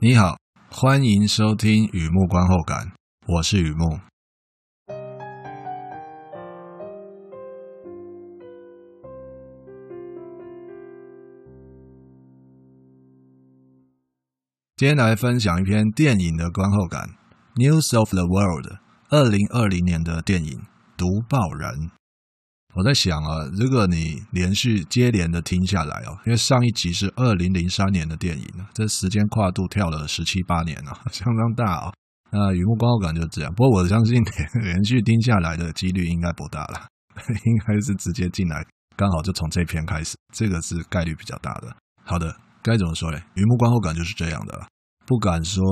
你好，欢迎收听雨木观后感，我是雨木。今天来分享一篇电影的观后感，《News of the World》二零二零年的电影《读报人》。我在想啊，如果你连续接连的听下来哦，因为上一集是二零零三年的电影，这时间跨度跳了十七八年啊，相当大哦。那雨木观后感就是这样，不过我相信连连续听下来的几率应该不大了，应该是直接进来，刚好就从这篇开始，这个是概率比较大的。好的，该怎么说嘞？雨木观后感就是这样的了，不敢说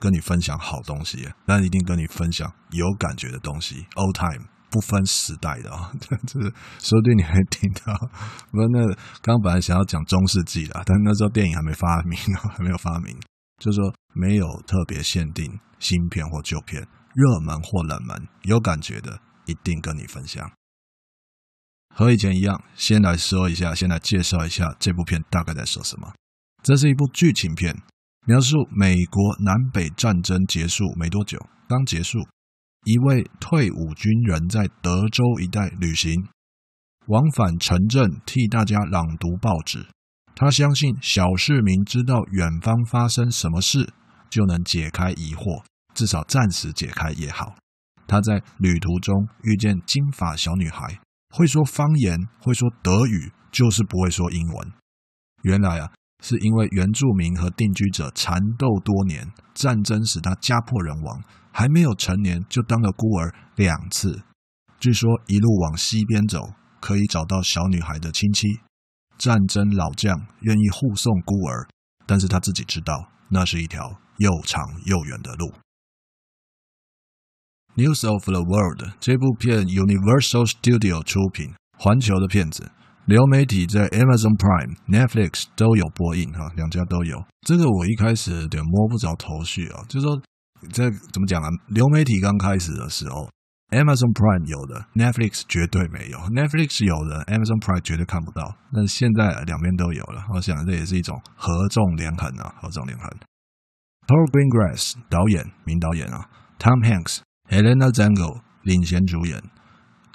跟你分享好东西，但一定跟你分享有感觉的东西，Old Time。不分时代的啊，这这说不定你还听到。不过那刚刚本来想要讲中世纪的，但那时候电影还没发明，还没有发明，就是说没有特别限定新片或旧片，热门或冷门，有感觉的一定跟你分享。和以前一样，先来说一下，先来介绍一下这部片大概在说什么。这是一部剧情片，描述美国南北战争结束没多久，刚结束。一位退伍军人在德州一带旅行，往返城镇替大家朗读报纸。他相信小市民知道远方发生什么事，就能解开疑惑，至少暂时解开也好。他在旅途中遇见金发小女孩，会说方言，会说德语，就是不会说英文。原来啊，是因为原住民和定居者缠斗多年，战争使他家破人亡。还没有成年就当了孤儿两次，据说一路往西边走可以找到小女孩的亲戚。战争老将愿意护送孤儿，但是他自己知道那是一条又长又远的路。News of the World 这部片 Universal Studio 出品，环球的片子，流媒体在 Amazon Prime、Netflix 都有播映哈，两家都有。这个我一开始有点摸不着头绪啊，就说。这怎么讲啊？流媒体刚开始的时候，Amazon Prime 有的，Netflix 绝对没有；Netflix 有的，Amazon Prime 绝对看不到。但是现在两边都有了，我想这也是一种合纵连横啊，合纵连横。Paul Greengrass 导演，名导演啊，Tom Hanks、Helena Zengel 领衔主演。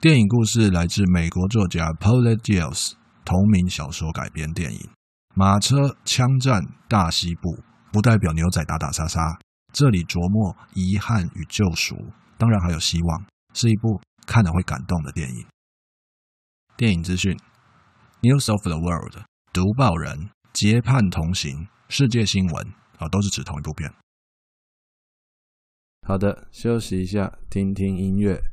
电影故事来自美国作家 Paulette Jiles 同名小说改编电影。马车、枪战、大西部，不代表牛仔打打杀杀。这里琢磨遗憾与救赎，当然还有希望，是一部看了会感动的电影。电影资讯：News of the World、读报人、结伴同行、世界新闻啊，都是指同一部片。好的，休息一下，听听音乐。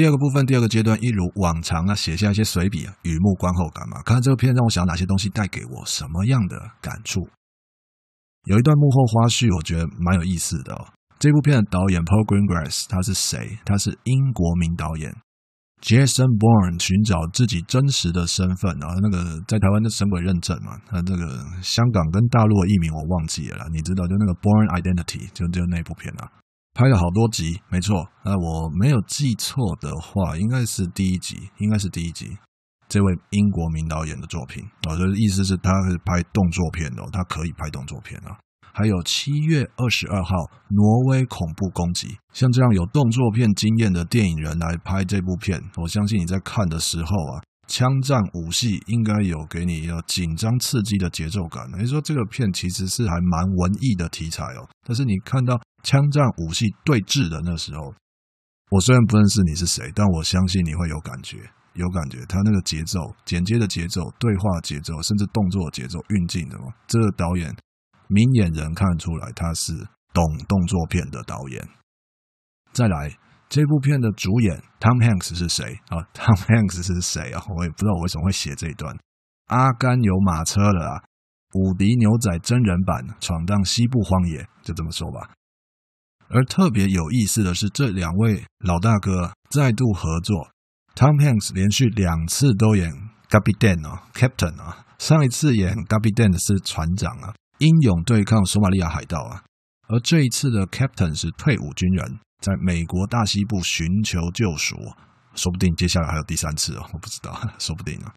第二个部分，第二个阶段，一如往常啊，写下一些随笔啊，雨幕观后感嘛。看看这个片让我想到哪些东西，带给我什么样的感触？有一段幕后花絮，我觉得蛮有意思的哦。这部片的导演 Paul Greengrass 他是谁？他是英国名导演 Jason Bourne 寻找自己真实的身份啊，那个在台湾的神鬼认证嘛。他这个香港跟大陆的译名我忘记了，你知道就那个 Bourne Identity 就就那部片啊。拍了好多集，没错。那我没有记错的话，应该是第一集，应该是第一集。这位英国名导演的作品，我的意思是他是拍动作片的，他可以拍动作片啊。还有七月二十二号，挪威恐怖攻击，像这样有动作片经验的电影人来拍这部片，我相信你在看的时候啊，枪战武戏应该有给你要紧张刺激的节奏感。你说这个片其实是还蛮文艺的题材哦，但是你看到枪战武戏对峙的那时候，我虽然不认识你是谁，但我相信你会有感觉，有感觉。他那个节奏、剪接的节奏、对话节奏，甚至动作节奏、运镜的嘛，这个导演明眼人看出来他是懂动作片的导演。再来。这部片的主演 Tom Hanks 是谁啊？Tom Hanks 是谁啊？我也不知道我为什么会写这一段。阿甘有马车了啊！伍迪牛仔真人版闯荡西部荒野，就这么说吧。而特别有意思的是，这两位老大哥再度合作。Tom Hanks 连续两次都演 Captain 啊，Captain 啊。上一次演 g a b i d a n 是船长啊，英勇对抗索马利亚海盗啊。而这一次的 Captain 是退伍军人。在美国大西部寻求救赎，说不定接下来还有第三次哦，我不知道，说不定啊。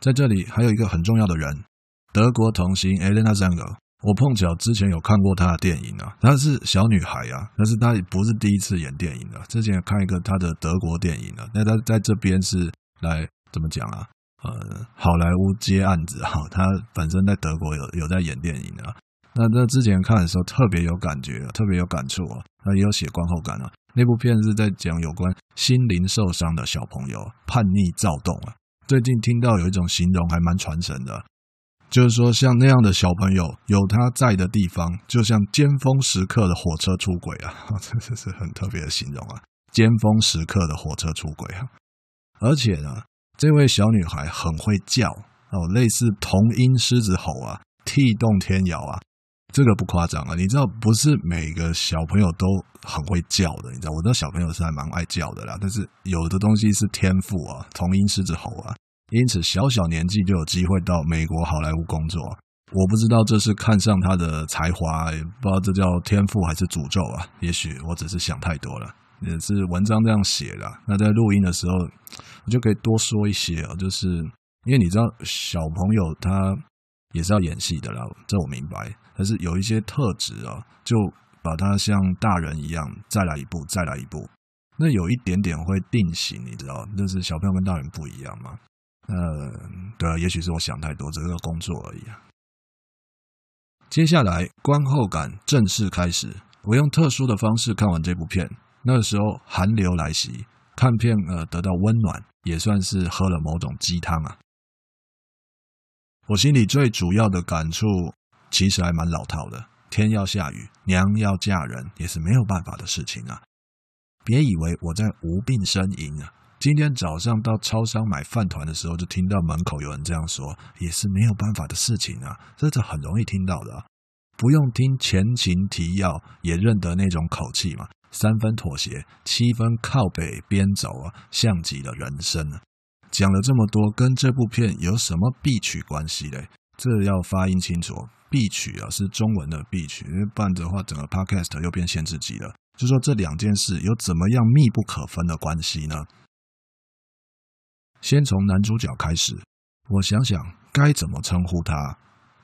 在这里还有一个很重要的人，德国童星 Helena Zanger，我碰巧之前有看过她的电影啊，她是小女孩啊，但是她也不是第一次演电影了，之前有看一个她的德国电影了，那她在这边是来怎么讲啊？呃，好莱坞接案子哈，她本身在德国有有在演电影啊。那那之前看的时候特别有感觉，特别有感触啊。那也有写观后感啊。那部片是在讲有关心灵受伤的小朋友叛逆躁动啊。最近听到有一种形容还蛮传神的，就是说像那样的小朋友有他在的地方，就像尖峰时刻的火车出轨啊，这这是很特别的形容啊。尖峰时刻的火车出轨啊，而且呢，这位小女孩很会叫哦，类似童音狮子吼啊，地动天摇啊。这个不夸张啊，你知道不是每个小朋友都很会叫的，你知道，我的小朋友是还蛮爱叫的啦。但是有的东西是天赋啊，童音狮子吼啊，因此小小年纪就有机会到美国好莱坞工作。我不知道这是看上他的才华，也不知道这叫天赋还是诅咒啊。也许我只是想太多了，也是文章这样写的。那在录音的时候，我就可以多说一些啊，就是因为你知道小朋友他。也是要演戏的啦，这我明白。但是有一些特质啊，就把它像大人一样再来一步，再来一步。那有一点点会定型，你知道，就是小朋友跟大人不一样嘛。呃，对啊，也许是我想太多，这个工作而已啊。接下来观后感正式开始。我用特殊的方式看完这部片，那个时候寒流来袭，看片呃得到温暖，也算是喝了某种鸡汤啊。我心里最主要的感触，其实还蛮老套的。天要下雨，娘要嫁人，也是没有办法的事情啊！别以为我在无病呻吟啊！今天早上到超商买饭团的时候，就听到门口有人这样说，也是没有办法的事情啊！这是很容易听到的，不用听前情提要，也认得那种口气嘛。三分妥协，七分靠北边走啊，像极了人生啊！讲了这么多，跟这部片有什么必取关系嘞？这要发音清楚，必曲啊是中文的必曲，因为不然的话，整个 podcast 又变限制级了。就说这两件事有怎么样密不可分的关系呢？先从男主角开始，我想想该怎么称呼他。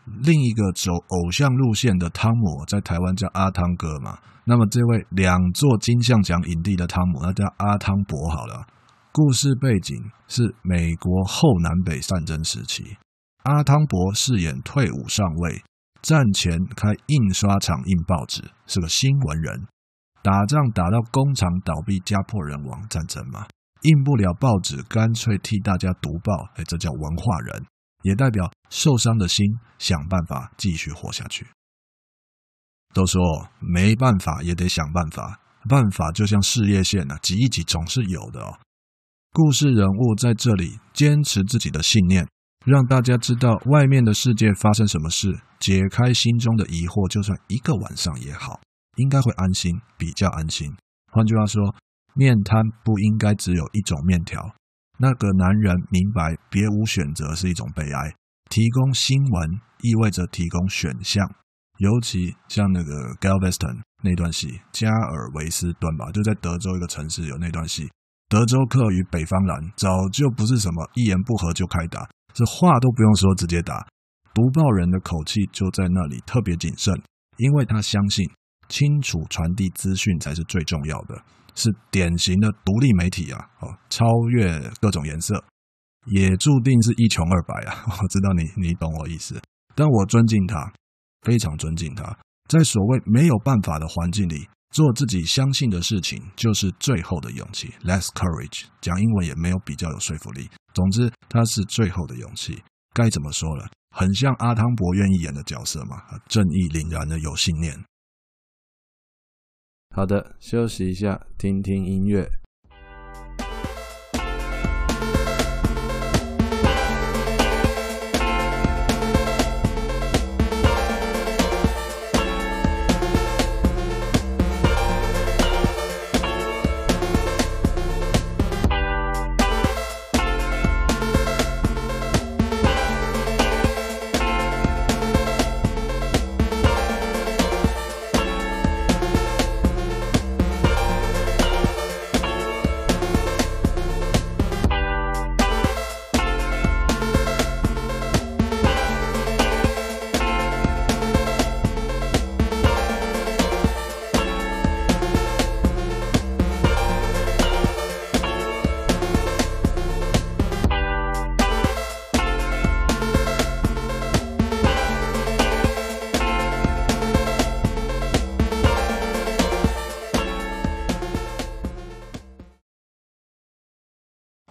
另一个走偶像路线的汤姆，在台湾叫阿汤哥嘛。那么这位两座金像奖影帝的汤姆，那叫阿汤伯好了。故事背景是美国后南北战争时期，阿汤伯饰演退伍上尉，战前开印刷厂印报纸，是个新闻人。打仗打到工厂倒闭、家破人亡，战争嘛，印不了报纸，干脆替大家读报。哎，这叫文化人，也代表受伤的心想办法继续活下去。都说没办法也得想办法，办法就像事业线啊，挤一挤总是有的哦。故事人物在这里坚持自己的信念，让大家知道外面的世界发生什么事，解开心中的疑惑，就算一个晚上也好，应该会安心，比较安心。换句话说，面瘫不应该只有一种面条。那个男人明白别无选择是一种悲哀，提供新闻意味着提供选项，尤其像那个 Galveston 那段戏，加尔维斯顿吧，就在德州一个城市有那段戏。德州客与北方蓝早就不是什么一言不合就开打，这话都不用说，直接打。读报人的口气就在那里特别谨慎，因为他相信清楚传递资讯才是最重要的。是典型的独立媒体啊，哦，超越各种颜色，也注定是一穷二白啊。我知道你你懂我意思，但我尊敬他，非常尊敬他，在所谓没有办法的环境里。做自己相信的事情，就是最后的勇气。Less courage，讲英文也没有比较有说服力。总之，它是最后的勇气。该怎么说了？很像阿汤伯愿意演的角色嘛，正义凛然的有信念。好的，休息一下，听听音乐。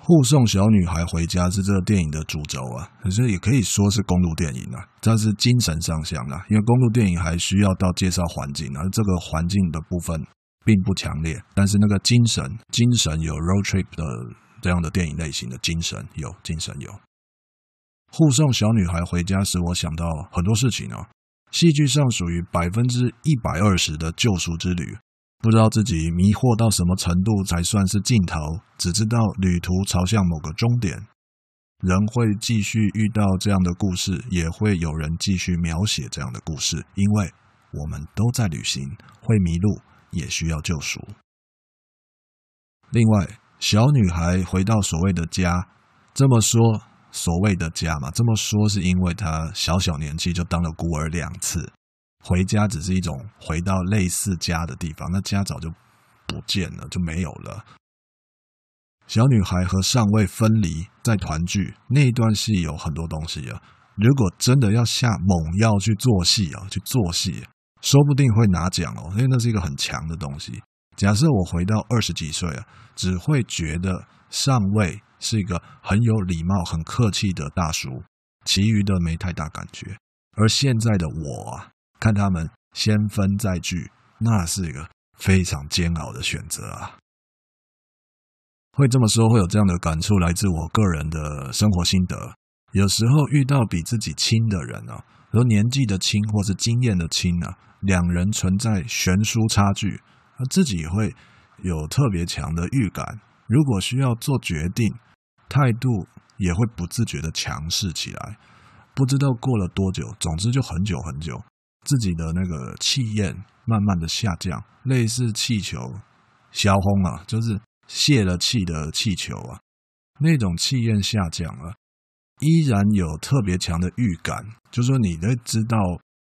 护送小女孩回家是这个电影的主轴啊，可是也可以说是公路电影啊，这是精神上香啊，因为公路电影还需要到介绍环境，而这个环境的部分并不强烈，但是那个精神，精神有 road trip 的这样的电影类型的精神有，精神有。护送小女孩回家使我想到很多事情啊，戏剧上属于百分之一百二十的救赎之旅。不知道自己迷惑到什么程度才算是尽头，只知道旅途朝向某个终点。人会继续遇到这样的故事，也会有人继续描写这样的故事，因为我们都在旅行，会迷路，也需要救赎。另外，小女孩回到所谓的家，这么说所谓的家嘛，这么说是因为她小小年纪就当了孤儿两次。回家只是一种回到类似家的地方，那家早就不见了，就没有了。小女孩和上尉分离再团聚那一段戏有很多东西啊。如果真的要下猛药去做戏啊，去做戏，说不定会拿奖哦，因为那是一个很强的东西。假设我回到二十几岁啊，只会觉得上尉是一个很有礼貌、很客气的大叔，其余的没太大感觉。而现在的我啊。看他们先分再聚，那是一个非常煎熬的选择啊！会这么说，会有这样的感触，来自我个人的生活心得。有时候遇到比自己亲的人啊，和年纪的亲或是经验的亲啊，两人存在悬殊差距，而自己会有特别强的预感。如果需要做决定，态度也会不自觉的强势起来。不知道过了多久，总之就很久很久。自己的那个气焰慢慢的下降，类似气球消轰啊，就是泄了气的气球啊，那种气焰下降了，依然有特别强的预感，就是说你会知道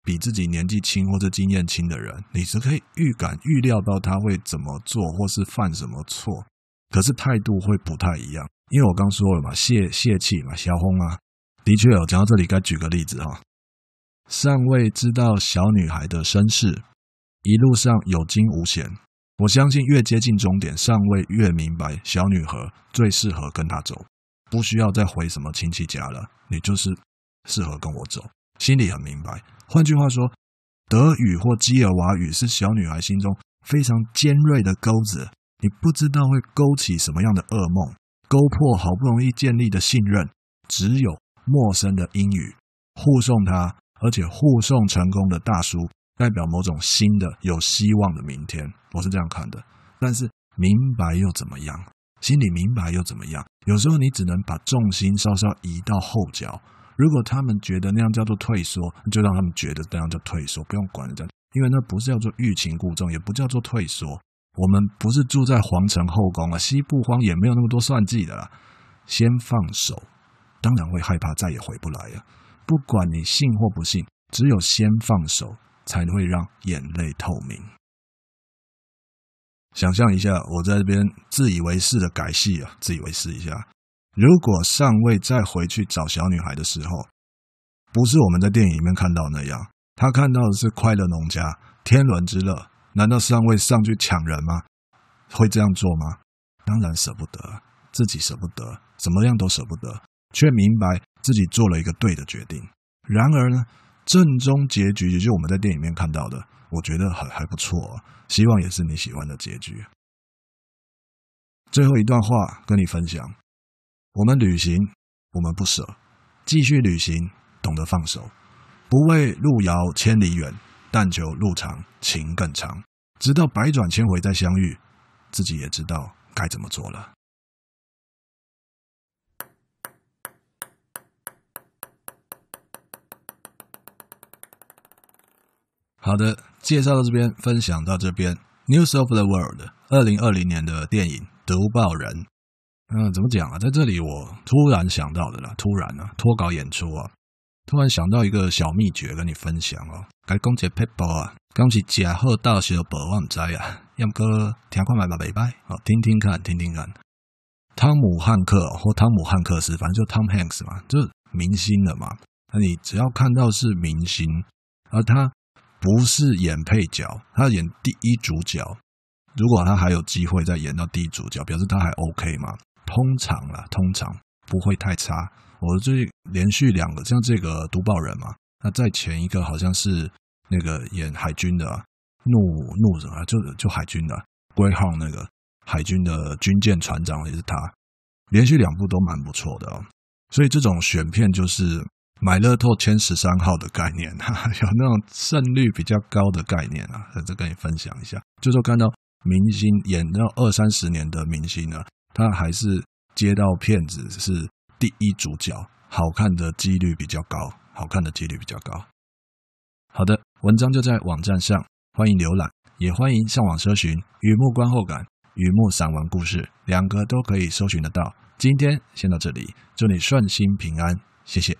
比自己年纪轻或者经验轻的人，你是可以预感预料到他会怎么做或是犯什么错，可是态度会不太一样，因为我刚说了嘛，泄泄气嘛，消轰啊，的确有，讲到这里该举个例子哈。尚未知道小女孩的身世，一路上有惊无险。我相信越接近终点，尚未越明白小女孩最适合跟他走，不需要再回什么亲戚家了。你就是适合跟我走，心里很明白。换句话说，德语或基尔瓦语是小女孩心中非常尖锐的钩子，你不知道会勾起什么样的噩梦，勾破好不容易建立的信任。只有陌生的英语护送她。而且护送成功的大叔，代表某种新的有希望的明天，我是这样看的。但是明白又怎么样？心里明白又怎么样？有时候你只能把重心稍稍移到后脚。如果他们觉得那样叫做退缩，就让他们觉得那样叫退缩，不用管人家，因为那不是叫做欲擒故纵，也不叫做退缩。我们不是住在皇城后宫啊，西部荒也没有那么多算计的啦。先放手，当然会害怕再也回不来呀。不管你信或不信，只有先放手，才会让眼泪透明。想象一下，我在这边自以为是的改戏啊，自以为是一下。如果上尉再回去找小女孩的时候，不是我们在电影里面看到那样，他看到的是快乐农家、天伦之乐。难道上尉上去抢人吗？会这样做吗？当然舍不得，自己舍不得，怎么样都舍不得，却明白自己做了一个对的决定。然而呢，正中结局也就是我们在电影里面看到的，我觉得还还不错，希望也是你喜欢的结局。最后一段话跟你分享。我们旅行，我们不舍；继续旅行，懂得放手。不为路遥千里远，但求路长情更长。直到百转千回再相遇，自己也知道该怎么做了。好的，介绍到这边，分享到这边。News of the World，二零二零年的电影《读报人》。嗯，怎么讲啊？在这里我突然想到的啦，突然啊，脱稿演出啊，突然想到一个小秘诀跟你分享哦。该讲一个撇步啊，讲是吃好道相报，我唔知啊，要不听看买吧，拜拜。好，听听看，听听看。汤姆汉克或汤姆汉克斯，反正就 Tom Hanks 嘛，就是明星的嘛。那你只要看到是明星，而他不是演配角，他演第一主角。如果他还有机会再演到第一主角，表示他还 OK 嘛。通常啦，通常不会太差。我最近连续两个，像这个读报人嘛，那在前一个好像是那个演海军的怒怒什么，就就海军的归号那个海军的军舰船长也是他，连续两部都蛮不错的哦。所以这种选片就是买乐透签十三号的概念，哈哈，有那种胜率比较高的概念啊，在这跟你分享一下。就说看到明星演到二三十年的明星呢。他还是接到片子是第一主角，好看的几率比较高，好看的几率比较高。好的，文章就在网站上，欢迎浏览，也欢迎上网搜寻《雨幕观后感》《雨幕散文故事》，两个都可以搜寻得到。今天先到这里，祝你顺心平安，谢谢。